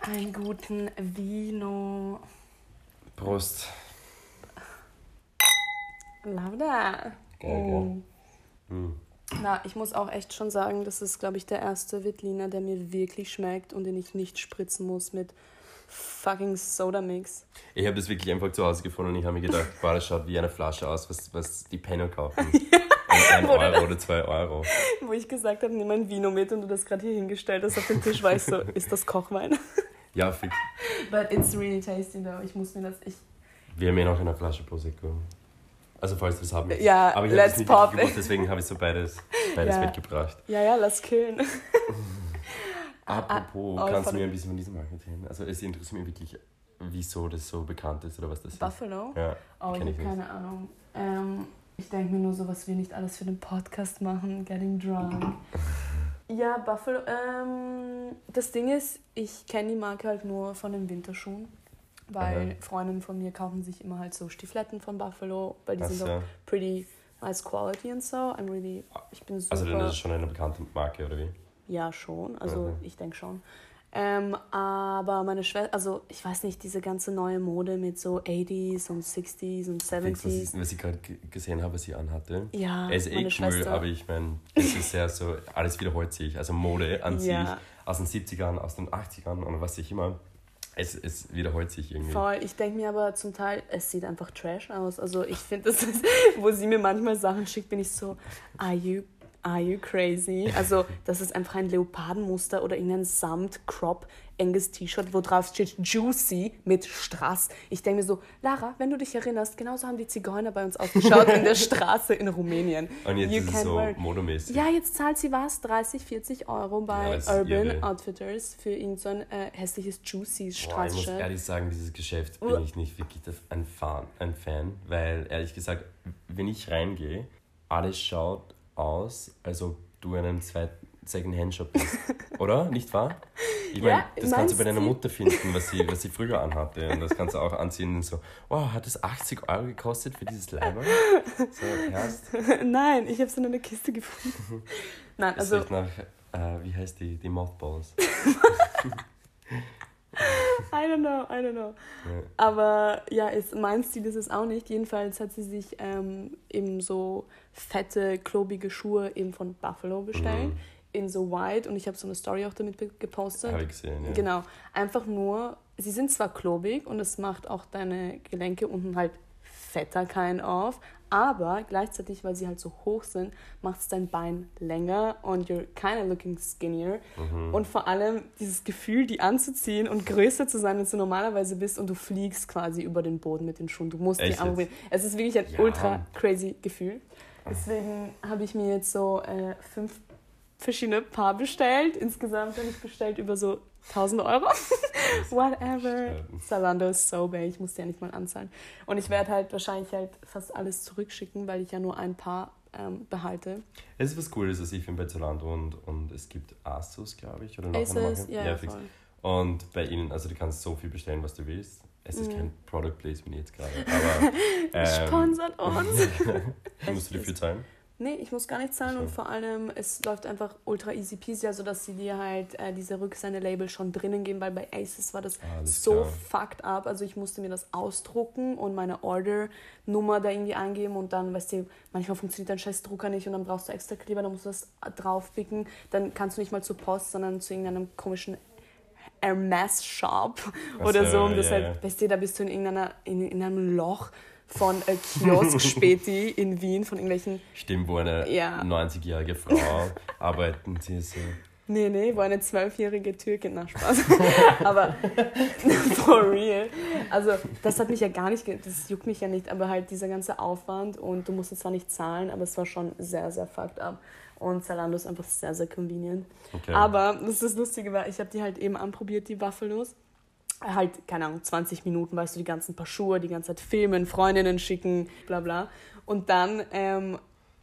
Einen guten Vino. Prost. Love that. Geil, Mm. Mm. Na, ich muss auch echt schon sagen, das ist, glaube ich, der erste Wittliner, der mir wirklich schmeckt und den ich nicht spritzen muss mit fucking Soda-Mix. Ich habe das wirklich einfach zu Hause gefunden und ich habe mir gedacht, boah, das schaut wie eine Flasche aus, was, was die Penner kaufen. Ein Wo du Euro oder zwei Euro. Wo ich gesagt habe, nimm ein Vino mit und du das gerade hier hingestellt hast auf den Tisch, war ich so, ist das Kochwein? Ja, fix. But it's really tasty though. Ich muss mir das, ich, Wir haben ja noch eine Flasche Prosecco. Also falls wir es haben. Ja, Aber ich habe let's nicht pop gewusst, deswegen habe ich so beides, beides Ja. mitgebracht. ja, ja, lass killen. Apropos, ah, oh, kannst du mir ein bisschen von diesem Markt erzählen? Also es interessiert mich wirklich, wieso das so bekannt ist oder was das ist. Buffalo? Ja, Oh, ich habe keine Ahnung. Ähm, ich denke mir nur so, was wir nicht alles für den Podcast machen. Getting drunk. Ja, Buffalo. Ähm, das Ding ist, ich kenne die Marke halt nur von den Winterschuhen. Weil Aha. Freundinnen von mir kaufen sich immer halt so Stiefeletten von Buffalo, weil die Ach sind so. doch pretty nice quality and so. I'm really, ich bin super. Also dann ist es schon eine bekannte Marke, oder wie? Ja, schon. Also Mhm. ich denke schon. Ähm, aber meine Schwester, also ich weiß nicht, diese ganze neue Mode mit so 80s und 60s und Fix, was, 70s. ich, was ich gerade gesehen habe, was sie anhatte. Ja, Er ist eh cool, Schwester. aber ich meine, es ist sehr so, alles wiederholt sich. Also Mode an Ja. sich, aus den 70ern, aus den 80ern oder was ich immer. Es, es wiederholt sich irgendwie. Voll, ich denke mir aber zum Teil, es sieht einfach trash aus. Also ich finde, das ist, wo sie mir manchmal Sachen schickt, bin ich so, are you, are you crazy? Also das ist einfach ein Leopardenmuster oder irgendein Samt-Crop enges T-Shirt, wo drauf steht Juicy mit Strass. Ich denke mir so, Lara, wenn du dich erinnerst, genauso haben die Zigeuner bei uns ausgeschaut in der Straße in Rumänien. Und jetzt You ist es so wear modemäßig. Ja, jetzt zahlt sie was? 30, 40 Euro Ja, bei ist Urban irre. Outfitters für irgend so ein äh, hässliches Juicy Boah, ich muss ehrlich sagen, dieses Geschäft bin ich nicht wirklich ein Fan, ein Fan, weil ehrlich gesagt, wenn ich reingehe, alles schaut aus, als ob du in einem zweiten Second-Hand-Shop bist. Oder? Nicht wahr? Ich meine, Ja, das kannst du bei deiner? Mutter finden, was sie, was sie früher anhatte. Und das kannst du auch anziehen und so, wow, hat das 80 Euro gekostet für dieses Leiber? So, erst. Nein, ich habe es in einer Kiste gefunden. Nein, also riecht nach, äh, wie heißt die, die Mothballs. I don't know, I don't know. Ja. Aber ja, ist, mein Stil ist es auch nicht. Jedenfalls hat sie sich ähm, eben so fette, klobige Schuhe eben von Buffalo bestellt. Mhm. In so white und ich habe so eine Story auch damit gepostet. Habe ich gesehen, ja. Genau, einfach nur, sie sind zwar klobig und es macht auch deine Gelenke unten halt fetter kind of, aber gleichzeitig, weil sie halt so hoch sind, macht es dein Bein länger und you're kind of looking skinnier. Mhm. Und vor allem dieses Gefühl, die anzuziehen und größer zu sein, als du normalerweise bist und du fliegst quasi über den Boden mit den Schuhen. Du musst die Echt Arme jetzt? binden. Es ist wirklich ein Ja. ultra crazy Gefühl. Deswegen habe ich mir jetzt so äh, fünf verschiedene Paar bestellt. Insgesamt habe ich bestellt über so 1000 Euro. Whatever. Zalando ist so big, ich muss die ja nicht mal anzahlen. Und ich werde halt wahrscheinlich halt fast alles zurückschicken, weil ich ja nur ein Paar ähm, behalte. Es ist was Cooles, was ich finde bei Zalando und, und es gibt Asus, glaube ich, oder noch Marke. ja, ja, fix. voll. Und bei ihnen, also du kannst so viel bestellen, was du willst. Es ist Mhm. kein Product Placement jetzt gerade, aber ähm, Sponsert uns. musst du dafür zahlen? Nee, ich muss gar nicht zahlen So. und vor allem, es läuft einfach ultra easy peasy, also dass sie dir halt äh, diese Rückseite-Label schon drinnen geben, weil bei Aces war das Alles so klar. fucked up. Also ich musste mir das ausdrucken und meine Order-Nummer da irgendwie eingeben und dann, weißt du, manchmal funktioniert dein scheiß Drucker nicht und dann brauchst du extra Kleber, dann musst du das draufpicken. Dann kannst du nicht mal zur Post, sondern zu irgendeinem komischen Hermes-Shop oder so. Und das ja, halt, weißt du, da bist du in, irgendeiner, in, in einem Loch von äh, Kiosk-Späti in Wien, von irgendwelchen Stimmt, wo eine Ja. 90-jährige Frau arbeiten sie so. Nee, nee, wo eine zwölfjährige Türkin nach Spaß. aber for real. Also, das hat mich ja gar nicht, das juckt mich ja nicht, aber halt dieser ganze Aufwand und du musst es zwar nicht zahlen, aber es war schon sehr, sehr fucked up. Und Zalando ist einfach sehr, sehr convenient. Okay. Aber das ist das Lustige war, ich habe die halt eben anprobiert, die Buffalos. Halt, keine Ahnung, 20 Minuten, weißt du, die ganzen Paar Schuhe, die ganze Zeit filmen, Freundinnen schicken, bla bla. Und dann ähm,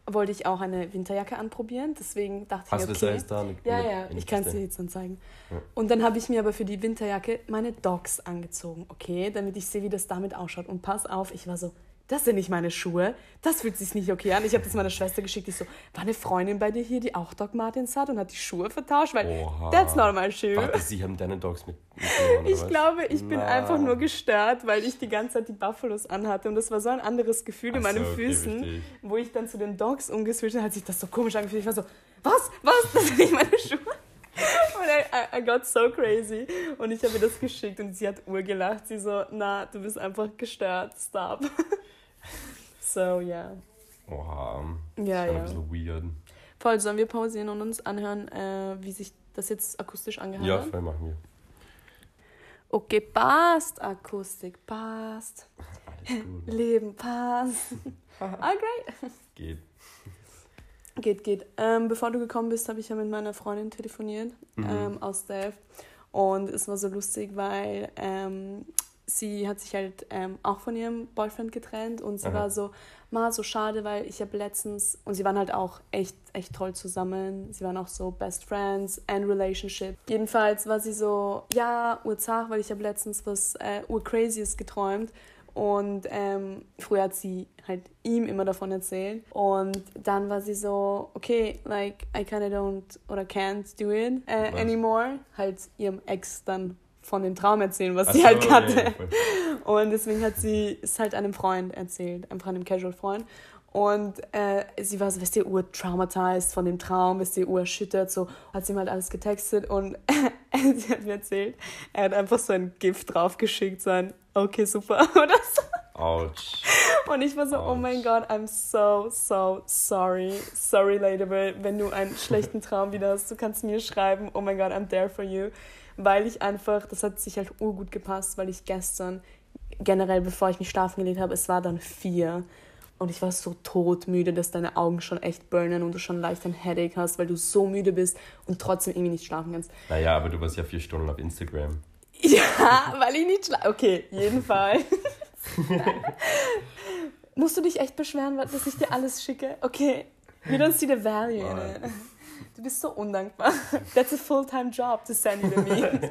wollte ich auch eine Winterjacke anprobieren, deswegen dachte Hast ich du mir, das okay. alles da? Ja, ja, ich kann es dir jetzt zeigen. Ja. Und dann habe ich mir aber für die Winterjacke meine Docs angezogen, okay, damit ich sehe, wie das damit ausschaut. Und pass auf, ich war so, das sind nicht meine Schuhe, das fühlt sich nicht okay an. Ich habe das meiner Schwester geschickt, ich so, war eine Freundin bei dir hier, die auch Doc Martens hat und hat die Schuhe vertauscht, weil Oha. that's not my shoe. Warte, sie haben deine Dogs mit. Ich was? glaube, ich bin Na. einfach nur gestört, weil ich die ganze Zeit die Buffalos anhatte und das war so ein anderes Gefühl in Ach so, meinen okay, Füßen, ich. wo ich dann zu den Dogs umgeswitcht habe, hat sich das so komisch angefühlt. Ich war so, was, was, das sind nicht meine Schuhe. Und I, I, I got so crazy. Und ich habe ihr das geschickt und sie hat urgelacht. Sie so, na, du bist einfach gestört, stop. So, ja. Oha. Ja, das ja. ein bisschen weird. Voll, sollen wir pausieren und uns anhören, äh, wie sich das jetzt akustisch angehört Ja, hat? voll machen wir. Okay, passt. Akustik passt. Alles gut. Leben passt. Ah, great. Geht. Geht, geht. Ähm, bevor du gekommen bist, habe ich ja mit meiner Freundin telefoniert ähm, aus Delft. Und es war so lustig, weil ähm, sie hat sich halt ähm, auch von ihrem Boyfriend getrennt und sie Aha. war so, mal so schade, weil ich habe letztens, und sie waren halt auch echt, echt toll zusammen. Sie waren auch so Best Friends and Relationship. Jedenfalls war sie so, ja, urzach, weil ich habe letztens was äh, urcrazyes geträumt. Und ähm, früher hat sie halt ihm immer davon erzählt. Und dann war sie so, okay, like, I kinda don't oder can't do it äh, anymore. Halt ihrem Ex dann von dem Traum erzählen, was Ach sie so, halt hatte. ja. Und deswegen hat sie es halt einem Freund erzählt, einfach einem Casual-Freund. Und äh, sie war so, weißt du, ur-traumatized von dem Traum, weißt du, ur-erschüttert, so hat sie ihm halt alles getextet und sie hat mir erzählt, er hat einfach so ein Gift draufgeschickt, so ein okay, super oder so. Autsch. Und ich war so, oh mein Gott, I'm so, so sorry. Sorry, Ladable, wenn du einen schlechten Traum wieder hast, du kannst mir schreiben, oh mein Gott, I'm there for you. Weil ich einfach, das hat sich halt urgut gepasst, weil ich gestern, generell bevor ich mich schlafen gelegt habe, es war dann vier. Und ich war so todmüde, dass deine Augen schon echt burnen und du schon leicht ein Headache hast, weil du so müde bist und trotzdem irgendwie nicht schlafen kannst. Naja, aber du warst ja vier Stunden auf Instagram. Ja, weil ich nicht schlafe. Okay, jedenfalls. Musst du dich echt beschweren, dass ich dir alles schicke? Okay, you don't see the value in it. Du bist so undankbar. That's a full-time job to send you the memes.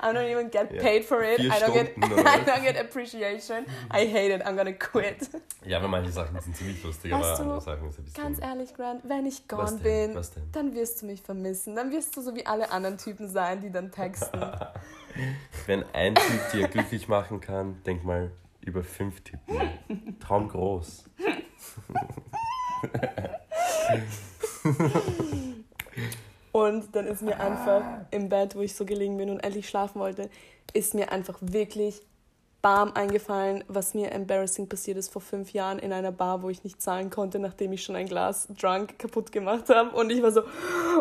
I don't even get Ja. paid for it. I don't, get, I don't get appreciation. I hate it. I'm gonna quit. Ja, aber manche Sachen sind ziemlich lustig, Weißt aber andere Sachen sind ein bisschen. Ganz ehrlich, Grant, wenn ich gone denn? bin, dann wirst du mich vermissen. Dann wirst du so wie alle anderen Typen sein, die dann texten. Wenn ein Typ dir glücklich machen kann, denk mal über fünf Typen. Traum groß. Und dann ist mir einfach im Bett, wo ich so gelegen bin und endlich schlafen wollte, ist mir einfach wirklich bam eingefallen, was mir embarrassing passiert ist vor fünf Jahren in einer Bar, wo ich nicht zahlen konnte, nachdem ich schon ein Glas drunk kaputt gemacht habe. Und ich war so,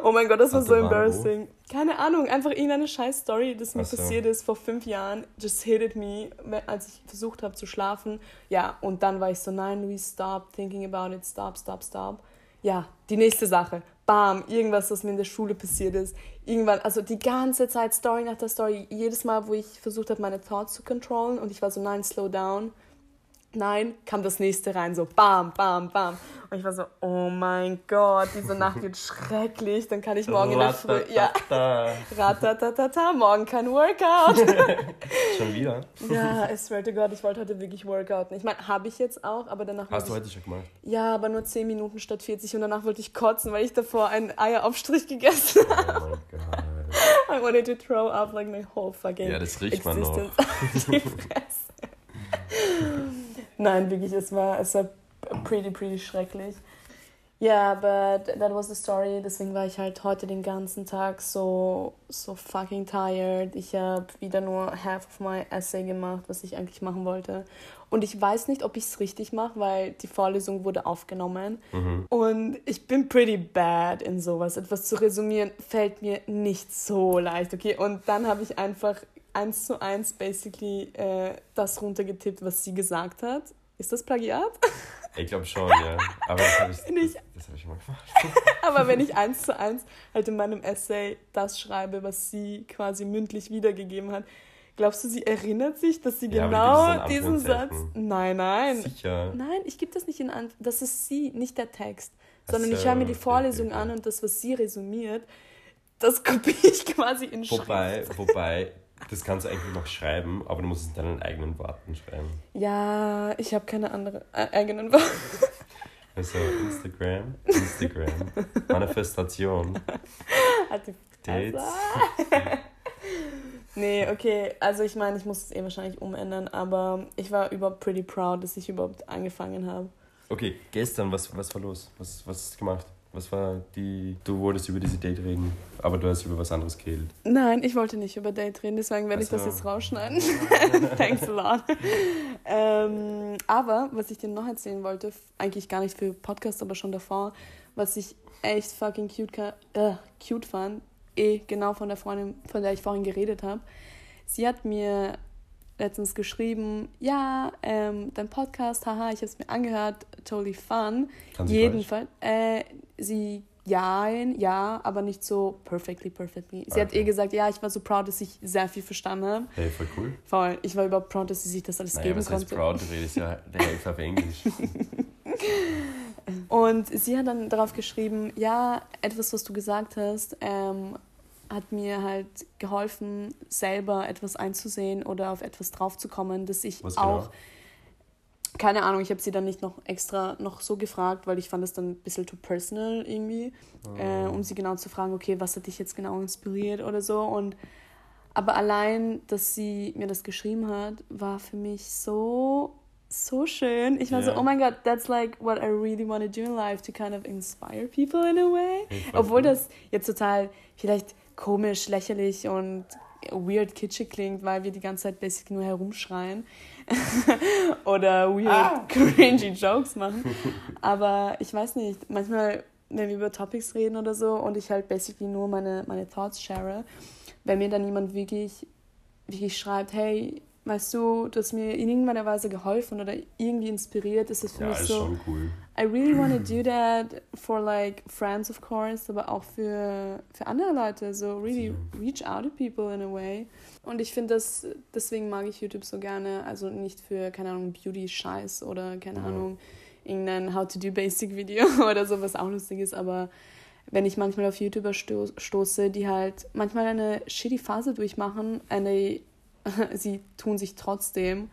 oh mein Gott, das war so embarrassing. Keine Ahnung, einfach irgendeine scheiß Story, das mir so. passiert ist vor fünf Jahren. Just hated me, als ich versucht habe zu schlafen. Ja, und dann war ich so, nein, Louis, stop thinking about it, stop, stop, stop. Ja, die nächste Sache. Bam, irgendwas, was mir in der Schule passiert ist. Irgendwann, also die ganze Zeit, Story nach der Story. Jedes Mal, wo ich versucht habe, meine Thoughts zu controllen und ich war so, nein, slow down. Nein, kam das nächste rein, so bam, bam, bam. Und ich war so, oh mein Gott, diese Nacht wird schrecklich. Dann kann ich morgen in der Früh, ja, Ratatata. ratatatata, morgen kein Workout. Schon wieder? ja, I swear to God, ich wollte heute wirklich Workouten. Ich meine, habe ich jetzt auch, aber danach Hast du heute schon gemacht? ja, aber nur 10 Minuten statt 40 und danach wollte ich kotzen, weil ich davor einen Eieraufstrich gegessen Oh habe. mein Gott. I wanted to throw up like my whole fucking Ja, das riecht man noch. Nein, wirklich, es war, es war pretty, pretty schrecklich. Ja, but that was the story. Deswegen war ich halt heute den ganzen Tag so, so fucking tired. Ich habe wieder nur half of my essay gemacht, was ich eigentlich machen wollte. Und ich weiß nicht, ob ich es richtig mache, weil die Vorlesung wurde aufgenommen. Und ich bin pretty bad in sowas. Etwas zu resümieren fällt mir nicht so leicht, okay? Und dann habe ich einfach eins zu eins basically äh, das runtergetippt, was sie gesagt hat. Ist das Plagiat? Ich glaube schon, ja. Aber das habe ich, das, das hab ich mal gemacht. Aber wenn ich eins zu eins halt in meinem Essay das schreibe, was sie quasi mündlich wiedergegeben hat, glaubst du, sie erinnert sich, dass sie Ja, genau diesen Satz. Nein, nein. Sicher. Nein, ich gebe das nicht in an. Das ist sie, nicht der Text. Sondern ich so, höre mir die Vorlesung okay, okay. an und das, was sie resümiert, das kopiere ich quasi in Schrift. Wobei, wobei, Das kannst du eigentlich noch schreiben, aber du musst es in deinen eigenen Worten schreiben. Ja, ich habe keine andere äh, eigenen Worte. Also Instagram, Instagram, Manifestation, Dates. Nee, okay, also ich meine, ich muss es eh wahrscheinlich umändern, aber ich war überhaupt pretty proud, dass ich überhaupt angefangen habe. Okay, gestern, was, was war los? Was, was hast du gemacht? Was war die. Du wolltest über diese Date reden, aber du hast über was anderes geredet. Nein, ich wollte nicht über Date reden, deswegen werde ich das jetzt rausschneiden. Thanks a lot. ähm, aber was ich dir noch erzählen wollte, eigentlich gar nicht für Podcast, aber schon davor, was ich echt fucking cute, äh, cute fand, eh genau von der Freundin, von der ich vorhin geredet habe. Sie hat mir letztens geschrieben, ja, ähm, dein Podcast, haha, ich habe es mir angehört, totally fun. Jedenfalls, äh, sie ja, ja, aber nicht so perfectly, perfectly. Sie hat Okay. eh gesagt, ja, ich war so proud, dass ich sehr viel verstanden habe. Hey, voll cool. Voll, ich war überhaupt proud, dass sie sich das alles Naja, geben was heißt konnte. proud? Du redest ja der Hälfte auf Englisch. Und sie hat dann darauf geschrieben, ja, etwas, was du gesagt hast, ähm, hat mir halt geholfen, selber etwas einzusehen oder auf etwas draufzukommen, dass ich Was auch, genau? Keine Ahnung, ich habe sie dann nicht noch extra noch so gefragt, weil ich fand es dann ein bisschen too personal irgendwie, äh, um sie genau zu fragen, okay, was hat dich jetzt genau inspiriert oder so. Und aber allein, dass sie mir das geschrieben hat, war für mich so so schön. Ich war so, Ja. oh mein Gott, that's like what I really want to do in life, to kind of inspire people in a way. Obwohl das jetzt total vielleicht komisch, lächerlich und weird kitschig klingt, weil wir die ganze Zeit basically nur herumschreien oder weird Ah. cringy Jokes machen. Aber ich weiß nicht, manchmal, wenn wir über Topics reden oder so und ich halt basically nur meine, meine Thoughts share, wenn mir dann jemand wirklich, wirklich schreibt, hey, weißt du, du hast mir in irgendeiner Weise geholfen oder irgendwie inspiriert, ist das für Ja, mich ist so, schon cool. I really want to do that for like friends of course, aber auch für, für andere Leute, so really reach out to people in a way. Und ich finde das, deswegen mag ich YouTube so gerne, also nicht für, keine Ahnung, Beauty-Scheiß oder, keine Ja. Ahnung, irgendein How-to-do-Basic-Video oder so, was auch lustig ist, aber wenn ich manchmal auf YouTuber sto stoße, die halt manchmal eine shitty Phase durchmachen, eine, sie tun sich trotzdem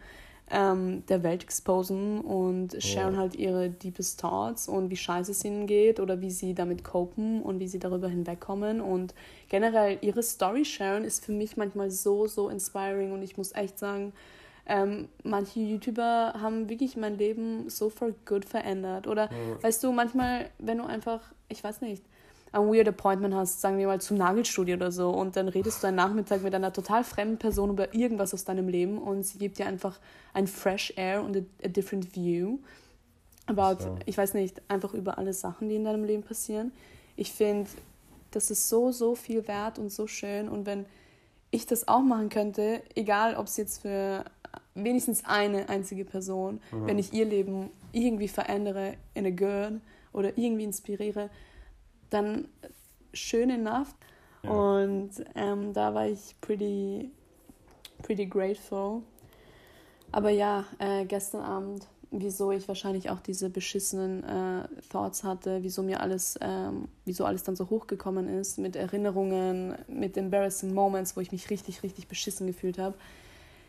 ähm, der Welt exposen und sharen Ja. halt ihre deepest thoughts und wie scheiße es ihnen geht oder wie sie damit copen und wie sie darüber hinwegkommen und generell ihre Story sharen ist für mich manchmal so, so inspiring und ich muss echt sagen, ähm, manche YouTuber haben wirklich mein Leben so for good verändert. Oder Ja. weißt du, manchmal, wenn du einfach, ich weiß nicht, ein weird Appointment hast, sagen wir mal zum Nagelstudio oder so, und dann redest du einen Nachmittag mit einer total fremden Person über irgendwas aus deinem Leben und sie gibt dir einfach ein fresh air und a, a different view about, So. ich weiß nicht, einfach über alle Sachen, die in deinem Leben passieren. Ich finde, das ist so, so viel wert und so schön und wenn ich das auch machen könnte, egal ob es jetzt für wenigstens eine einzige Person, Mhm. wenn ich ihr Leben irgendwie verändere in a good oder irgendwie inspiriere, dann schön enough. Ja. Und ähm, da war ich pretty, pretty grateful. Aber ja, äh, gestern Abend, wieso ich wahrscheinlich auch diese beschissenen äh, Thoughts hatte, wieso mir alles, ähm, wieso alles dann so hochgekommen ist, mit Erinnerungen, mit embarrassing Moments, wo ich mich richtig, richtig beschissen gefühlt habe,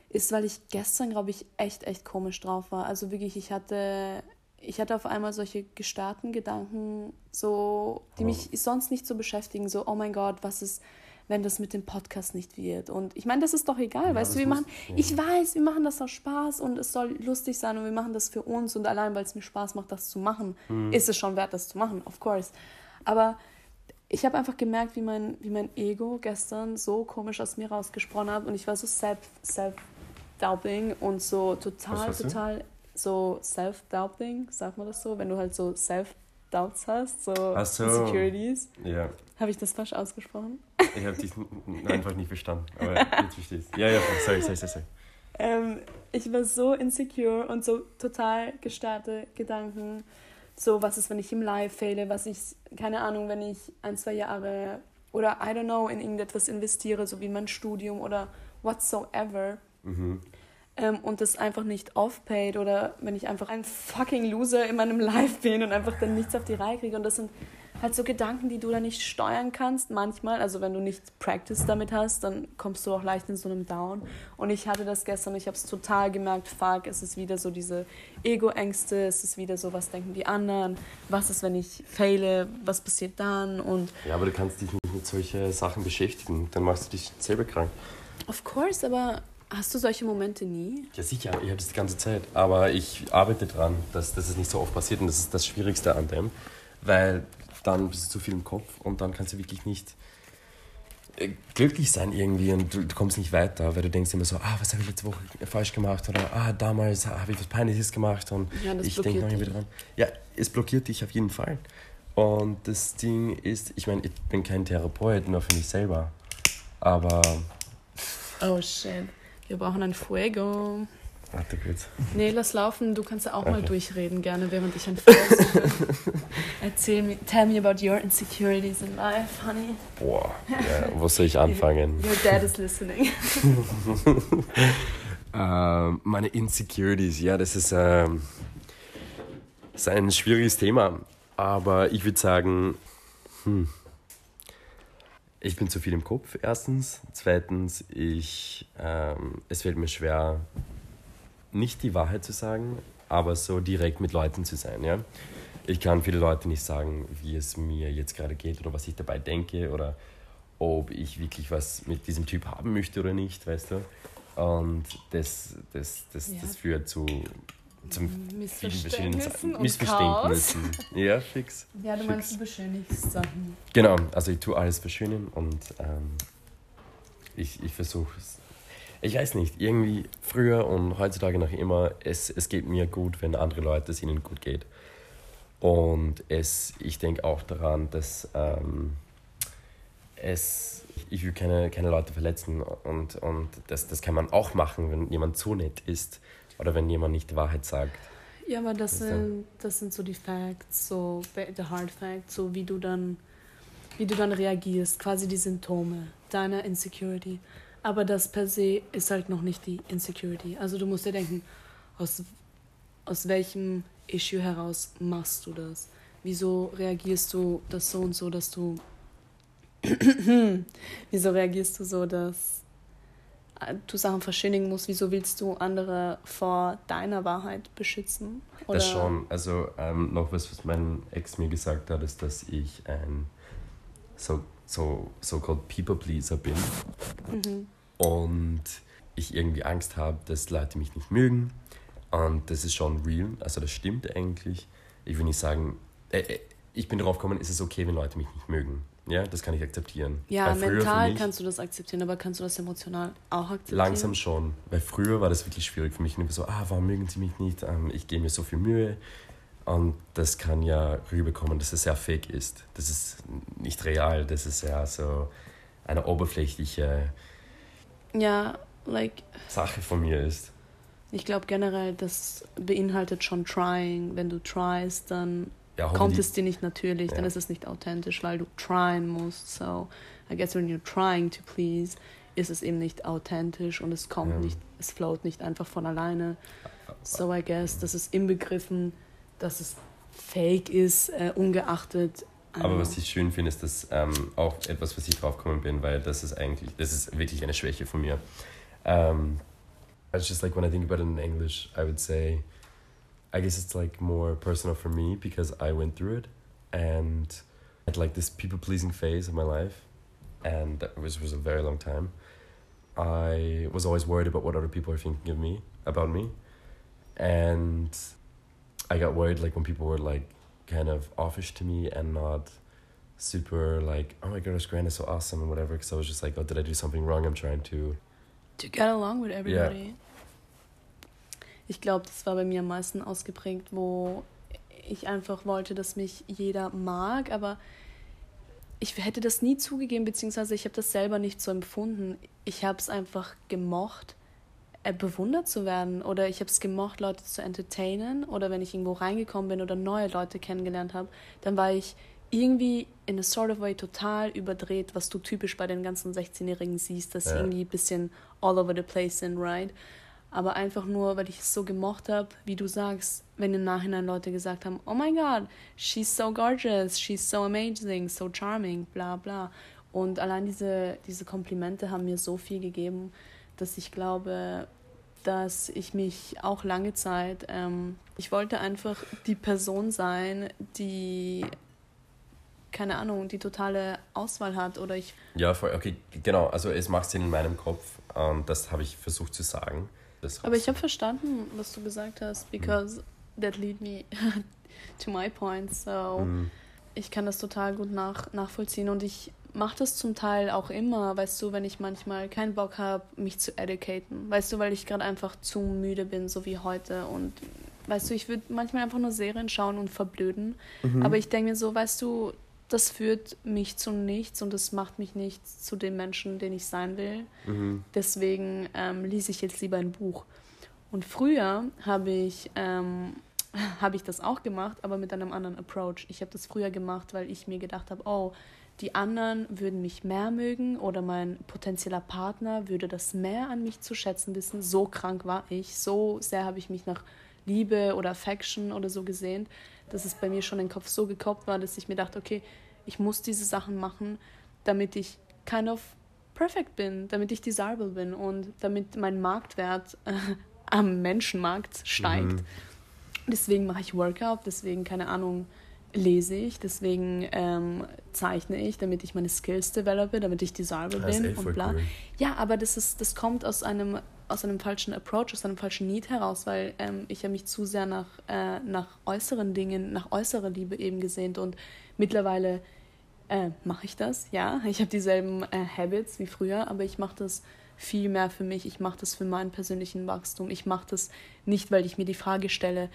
ist, weil ich gestern, glaube ich, echt, echt komisch drauf war. Also wirklich, ich hatte, ich hatte auf einmal solche gestarrten Gedanken, so, die Oh. mich sonst nicht so beschäftigen, so, oh mein Gott, was ist, wenn das mit dem Podcast nicht wird? Und ich meine, das ist doch egal, Ja, weißt du, wir machen, ja. ich weiß, wir machen das aus Spaß und es soll lustig sein und wir machen das für uns und allein, weil es mir Spaß macht, das zu machen, Mhm. ist es schon wert, das zu machen, of course. Aber ich habe einfach gemerkt, wie mein, wie mein Ego gestern so komisch aus mir rausgesprochen hat und ich war so self, self-doubting und so total, total so self-doubting, sagt man das so, wenn du halt so self-doubts hast, so, so. Insecurities. Ja, Habe ich das falsch ausgesprochen? ich habe dich einfach nicht verstanden. Aber jetzt verstehst du. Ja, ja, sorry, sorry, sorry. sorry. Ähm, ich war so insecure und so total gestarrte Gedanken. So, was ist, wenn ich im Live fehle? Was ich, keine Ahnung, wenn ich ein, zwei Jahre oder I don't know, in irgendetwas investiere, so wie mein Studium oder whatsoever. Mhm. Ähm, und das einfach nicht off-paid oder wenn ich einfach ein fucking Loser in meinem Live bin und einfach dann nichts auf die Reihe kriege. Und das sind halt so Gedanken, die du dann nicht steuern kannst manchmal. Also wenn du nicht Practice damit hast, dann kommst du auch leicht in so einem Down. Und ich hatte das gestern, ich habe es total gemerkt, fuck, es ist wieder so diese Ego-Ängste, es ist wieder so, was denken die anderen, was ist, wenn ich faile, was passiert dann und... Ja, aber du kannst dich nicht mit solchen Sachen beschäftigen, dann machst du dich selber krank. Of course, aber hast du solche Momente nie? Ja, sicher, ich habe das die ganze Zeit. Aber ich arbeite dran, dass, dass es nicht so oft passiert und das ist das Schwierigste an dem, weil dann bist du zu viel im Kopf und dann kannst du wirklich nicht äh, glücklich sein irgendwie und du, du, kommst nicht weiter, weil du denkst immer so, ah, was habe ich letzte Woche falsch gemacht oder ah, damals habe ich was Peinliches gemacht und ja, ich denke noch wieder dran. Ja, es blockiert dich auf jeden Fall. Und das Ding ist, ich meine, ich bin kein Therapeut, nur für mich selber, aber... Oh shit, wir brauchen ein Fuego. Warte kurz. Nee, lass laufen. Du kannst ja auch okay. mal durchreden, gerne, während ich ein Feuer Erzähl mir, tell me about your insecurities in life, honey. Boah, ja, wo soll ich anfangen? Your dad is listening. uh, meine Insecurities, ja, das ist, uh, ist ein schwieriges Thema. Aber ich würde sagen, hm, ich bin zu viel im Kopf, erstens. Zweitens, ich, ähm, es fällt mir schwer, nicht die Wahrheit zu sagen, aber so direkt mit Leuten zu sein. Ja? Ich kann viele Leute nicht sagen, wie es mir jetzt gerade geht oder was ich dabei denke oder ob ich wirklich was mit diesem Typ haben möchte oder nicht, weißt du. Und das, das, das, ja. das führt zu zum Missverständnissen, Missverständnissen. Ja, fix. Ja, du fix. meinst, du beschönigst Sachen. Genau, also ich tue alles verschönen und ähm, ich, ich versuche es ich weiß nicht, irgendwie früher und heutzutage noch immer, es, es geht mir gut, wenn andere Leute es ihnen gut geht. Und es, ich denke auch daran, dass ähm, es, ich will keine, keine Leute verletzen und, und das, das kann man auch machen, wenn jemand zu nett ist oder wenn jemand nicht die Wahrheit sagt. Ja, aber das, sind, das sind so die Facts, so the hard facts, so wie du dann, wie du dann reagierst, quasi die Symptome deiner Insecurity. Aber das per se ist halt noch nicht die Insecurity. Also du musst dir denken, aus, aus welchem Issue heraus machst du das? Wieso reagierst du das so und so, dass du... Wieso reagierst du so, dass du Sachen verschönigen musst? Wieso willst du andere vor deiner Wahrheit beschützen? Oder? Das schon. Also ähm, noch was, was mein Ex mir gesagt hat, ist, dass ich ein so so so-called People-Pleaser bin. Mhm und ich irgendwie Angst habe, dass Leute mich nicht mögen. Und das ist schon real, also das stimmt eigentlich. Ich will nicht sagen, äh, äh ich bin darauf gekommen, ist es okay, wenn Leute mich nicht mögen. Ja, das kann ich akzeptieren. Ja, mental mich, kannst du das akzeptieren, aber kannst du das emotional auch akzeptieren? Langsam schon, weil früher war das wirklich schwierig für mich. Und ich so, ah, warum mögen sie mich nicht? Ähm, ich gebe mir so viel Mühe. Und das kann ja rüberkommen, dass es sehr fake ist. Das ist nicht real, das ist ja so eine oberflächliche ja, like. Sache von mir ist. Ich glaube generell, das beinhaltet schon trying. Wenn du tryst, dann ja, kommt es dir nicht natürlich, ja. dann ist es nicht authentisch, weil du tryen musst. So, I guess when you're trying to please, ist es eben nicht authentisch und es kommt ja. nicht, es float nicht einfach von alleine. So, I guess, das ist inbegriffen, dass es fake ist, äh, ungeachtet aber was ich schön finde, ist dass ähm, auch etwas, was ich drauf gekommen bin, weil das ist eigentlich, das ist wirklich eine Schwäche von mir. Um, it's just like when I think about it in English, I would say, I guess it's like more personal for me because I went through it and had like this people pleasing phase of my life, and that was was a very long time. I was always worried about what other people are thinking of me, about me, and I got worried like when people were like kind of offish to me and not super like, oh my god, this grand is so awesome and whatever. Because I was just like, oh, did I do something wrong? I'm trying to. To get along with everybody. Yeah. Ich glaube, das war bei mir am meisten ausgeprägt, wo ich einfach wollte, dass mich jeder mag, aber ich hätte das nie zugegeben, beziehungsweise ich habe das selber nicht so empfunden. Ich habe es einfach gemocht, äh, bewundert zu werden oder ich habe es gemocht, Leute zu entertainen oder wenn ich irgendwo reingekommen bin oder neue Leute kennengelernt habe, dann war ich irgendwie in a sort of way total überdreht, was du typisch bei den ganzen 16-Jährigen siehst, dass sie irgendwie ein bisschen all over the place sind, right? Aber einfach nur, weil ich es so gemocht habe, wie du sagst, wenn im Nachhinein Leute gesagt haben, oh mein Gott, she's so gorgeous, she's so amazing, so charming, bla bla. Und allein diese, diese Komplimente haben mir so viel gegeben, dass ich glaube, dass ich mich auch lange Zeit, ähm, ich wollte einfach die Person sein, die keine Ahnung, die totale Auswahl hat oder ich. Ja, voll, okay, genau. Also es macht Sinn in meinem Kopf. Ähm, das habe ich versucht zu sagen. Aber ich habe verstanden, was du gesagt hast, because mm. that lead me to my point. So mm. ich kann das total gut nach, nachvollziehen und ich mache das zum Teil auch immer, weißt du, wenn ich manchmal keinen Bock habe, mich zu educaten. Weißt du, weil ich gerade einfach zu müde bin, so wie heute und weißt du, ich würde manchmal einfach nur Serien schauen und verblöden. Mhm. Aber ich denke mir so, weißt du, das führt mich zu nichts und das macht mich nicht zu dem Menschen, den ich sein will. Mhm. Deswegen ähm, lese ich jetzt lieber ein Buch. Und früher habe ich, ähm, hab ich das auch gemacht, aber mit einem anderen Approach. Ich habe das früher gemacht, weil ich mir gedacht habe, oh, die anderen würden mich mehr mögen oder mein potenzieller Partner würde das mehr an mich zu schätzen wissen. So krank war ich, so sehr habe ich mich nach Liebe oder Affection oder so gesehen dass es bei mir schon im Kopf so gekoppt war, dass ich mir dachte, okay, ich muss diese Sachen machen, damit ich kind of perfect bin, damit ich desirable bin und damit mein Marktwert äh, am Menschenmarkt steigt. Mhm. Deswegen mache ich Workout, deswegen, keine Ahnung, lese ich, deswegen ähm, zeichne ich, damit ich meine Skills develope, damit ich desirable bin und bla. Cool. Ja, aber das ist, das kommt aus einem aus einem falschen Approach, aus einem falschen Need heraus, weil ähm, ich habe mich zu sehr nach, äh, nach äußeren Dingen, nach äußerer Liebe eben gesehnt und mittlerweile äh, mache ich das, ja. Ich habe dieselben äh, Habits wie früher, aber ich mache das viel mehr für mich. Ich mache das für meinen persönlichen Wachstum. Ich mache das nicht, weil ich mir die Frage stelle,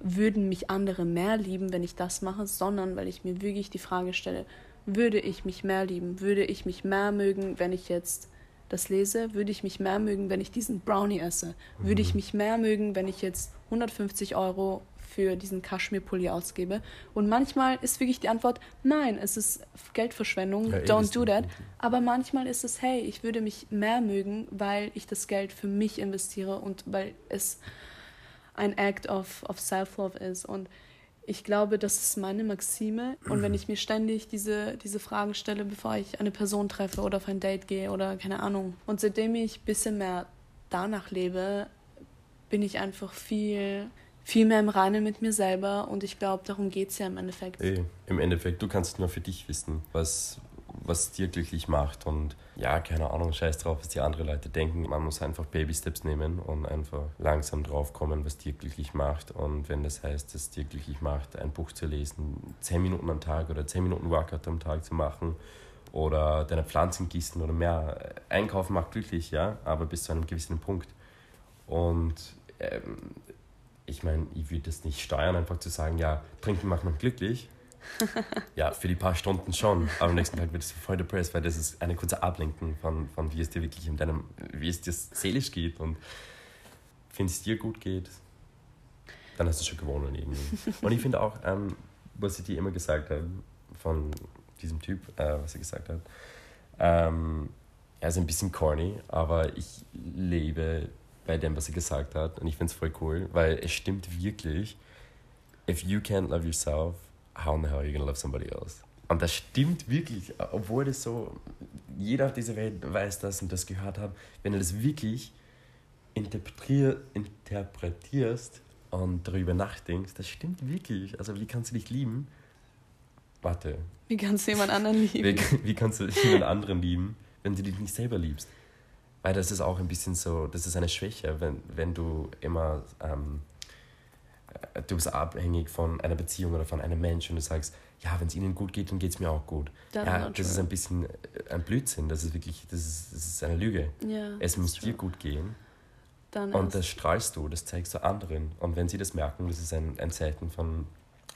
würden mich andere mehr lieben, wenn ich das mache, sondern weil ich mir wirklich die Frage stelle, würde ich mich mehr lieben, würde ich mich mehr mögen, wenn ich jetzt das lese, würde ich mich mehr mögen, wenn ich diesen Brownie esse. Würde ich mhm. mich mehr mögen, wenn ich jetzt 150 Euro für diesen Kaschmirpulli ausgebe. Und manchmal ist wirklich die Antwort, nein, es ist Geldverschwendung, ja, don't do that. Aber manchmal ist es, hey, ich würde mich mehr mögen, weil ich das Geld für mich investiere und weil es ein Act of, of Self-Love ist. Und ich glaube, das ist meine Maxime. Und wenn ich mir ständig diese, diese Fragen stelle, bevor ich eine Person treffe oder auf ein Date gehe oder keine Ahnung. Und seitdem ich ein bisschen mehr danach lebe, bin ich einfach viel, viel mehr im Reinen mit mir selber. Und ich glaube, darum geht es ja im Endeffekt. Ey, Im Endeffekt, du kannst nur für dich wissen, was, was dir glücklich macht. Und ja, keine Ahnung, scheiß drauf, was die anderen Leute denken. Man muss einfach Baby-Steps nehmen und einfach langsam drauf kommen, was dir glücklich macht. Und wenn das heißt, dass dir glücklich macht, ein Buch zu lesen, 10 Minuten am Tag oder 10 Minuten Workout am Tag zu machen oder deine Pflanzen gießen oder mehr. Einkaufen macht glücklich, ja, aber bis zu einem gewissen Punkt. Und ähm, ich meine, ich würde das nicht steuern, einfach zu sagen, ja, trinken macht man glücklich ja, für die paar Stunden schon. Aber am nächsten Tag wird es voll depressed, weil das ist eine kurze Ablenkung von, von wie es dir wirklich in deinem, wie es dir seelisch geht. Und wenn es dir gut geht, dann hast du schon gewonnen irgendwie. Und ich finde auch, ähm, was ich dir immer gesagt habe, von diesem Typ, äh, was er gesagt hat, ähm, er ist ein bisschen corny, aber ich lebe bei dem, was er gesagt hat. Und ich finde es voll cool, weil es stimmt wirklich. If you can't love yourself, how in the hell are you gonna love somebody else? Und das stimmt wirklich, obwohl das so, jeder auf dieser Welt weiß das und das gehört hat, wenn du das wirklich interpretier, interpretierst und darüber nachdenkst, das stimmt wirklich. Also wie kannst du dich lieben? Warte. Wie kannst du jemand anderen lieben? Wie, wie kannst du jemand anderen lieben, wenn du dich nicht selber liebst? Weil das ist auch ein bisschen so, das ist eine Schwäche, wenn, wenn du immer ähm, äh, du bist abhängig von einer Beziehung oder von einem Menschen und du sagst, ja, wenn es ihnen gut geht, dann geht es mir auch gut. Ja, das ist ein bisschen äh, ein Blödsinn, das ist wirklich, das ist, das ist eine Lüge. Yeah, es muss dir gut gehen. Dann und das strahlst du, das zeigst du anderen. Und wenn sie das merken, das ist ein, ein Zeichen von,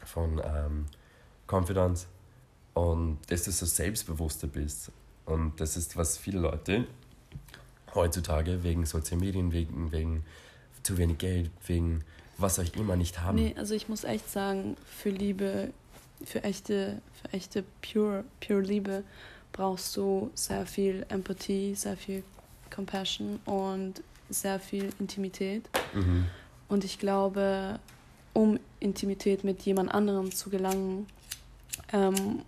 von ähm, Confidence und dass du so selbstbewusster bist. Und das ist, was viele Leute heutzutage wegen Sozial Medien, wegen, wegen zu wenig Geld, wegen was euch immer nicht haben. Nee, also ich muss echt sagen, für Liebe, für echte, für echte pure, pure Liebe brauchst du sehr viel Empathie, sehr viel Compassion und sehr viel Intimität. Mhm. Und ich glaube, um Intimität mit jemand anderem zu gelangen, ähm,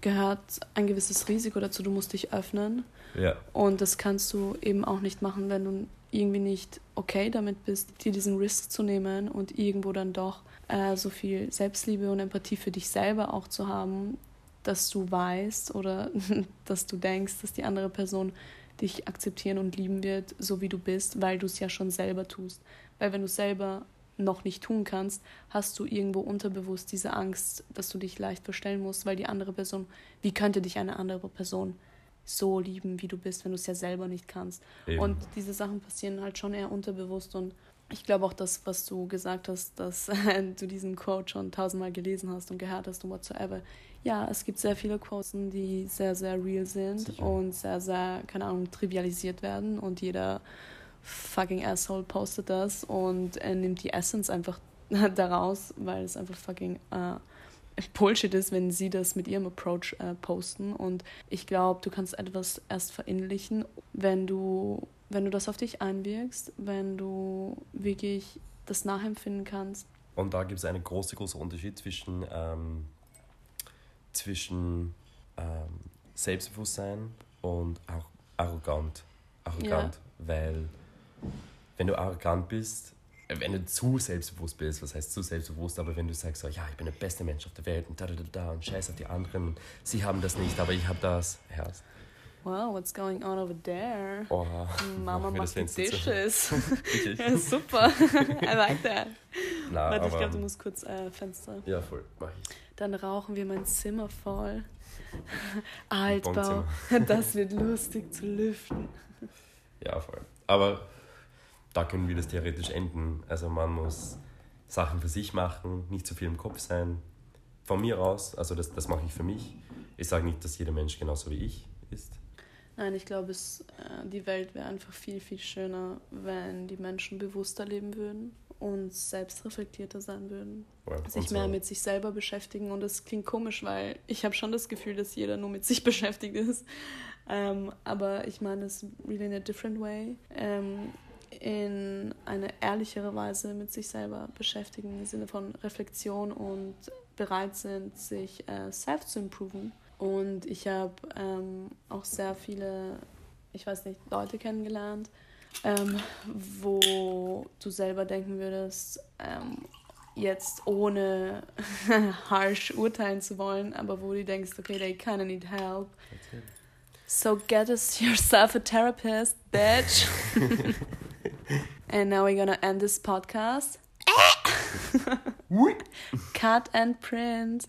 gehört ein gewisses Risiko dazu. Du musst dich öffnen. Ja. Und das kannst du eben auch nicht machen, wenn du irgendwie nicht okay damit bist, dir diesen Risk zu nehmen und irgendwo dann doch äh, so viel Selbstliebe und Empathie für dich selber auch zu haben, dass du weißt oder dass du denkst, dass die andere Person dich akzeptieren und lieben wird, so wie du bist, weil du es ja schon selber tust. Weil wenn du selber noch nicht tun kannst, hast du irgendwo unterbewusst diese Angst, dass du dich leicht verstellen musst, weil die andere Person, wie könnte dich eine andere Person so lieben, wie du bist, wenn du es ja selber nicht kannst. Eben. Und diese Sachen passieren halt schon eher unterbewusst und ich glaube auch das, was du gesagt hast, dass du diesen Quote schon tausendmal gelesen hast und gehört hast und whatsoever. Ja, es gibt sehr viele Quotes, die sehr, sehr real sind Sicher. und sehr, sehr, keine Ahnung, trivialisiert werden und jeder fucking Asshole postet das und er nimmt die Essence einfach daraus, weil es einfach fucking äh, Bullshit ist, wenn sie das mit ihrem Approach äh, posten. Und ich glaube, du kannst etwas erst verinnerlichen, wenn du, wenn du das auf dich einwirkst, wenn du wirklich das nachempfinden kannst. Und da gibt es einen großen, großen Unterschied zwischen, ähm, zwischen ähm, Selbstbewusstsein und auch arrogant. Arrogant, ja. weil wenn du arrogant bist, wenn du zu selbstbewusst bist, was heißt zu selbstbewusst, aber wenn du sagst, so, ja, ich bin der beste Mensch auf der Welt und da, da, da, da und scheiß auf die anderen sie haben das nicht, aber ich habe das. Ja. Wow, what's going on over there? Oh, Mama macht die Dishes. ja, super. I like that. Na, Warte, ich glaube, du musst kurz äh, Fenster. Ja, voll, mach ich. Dann rauchen wir mein Zimmer voll. Altbau. Das wird lustig zu lüften. Ja, voll. Aber da können wir das theoretisch enden. Also man muss Sachen für sich machen, nicht zu viel im Kopf sein. Von mir aus, also das, das mache ich für mich. Ich sage nicht, dass jeder Mensch genauso wie ich ist. Nein, ich glaube, es, äh, die Welt wäre einfach viel, viel schöner, wenn die Menschen bewusster leben würden und selbstreflektierter sein würden. Ja, sich mehr mit sich selber beschäftigen. Und das klingt komisch, weil ich habe schon das Gefühl, dass jeder nur mit sich beschäftigt ist. Ähm, aber ich meine es really in a different way. Ähm, in eine ehrlichere Weise mit sich selber beschäftigen, im Sinne von Reflexion und bereit sind, sich äh, self zu improven. Und ich habe ähm, auch sehr viele, ich weiß nicht, Leute kennengelernt, ähm, wo du selber denken würdest, ähm, jetzt ohne harsh urteilen zu wollen, aber wo du denkst, okay, they kind of need help. So get us yourself a therapist, bitch. and now we're gonna end this podcast. Eh! Cut and print.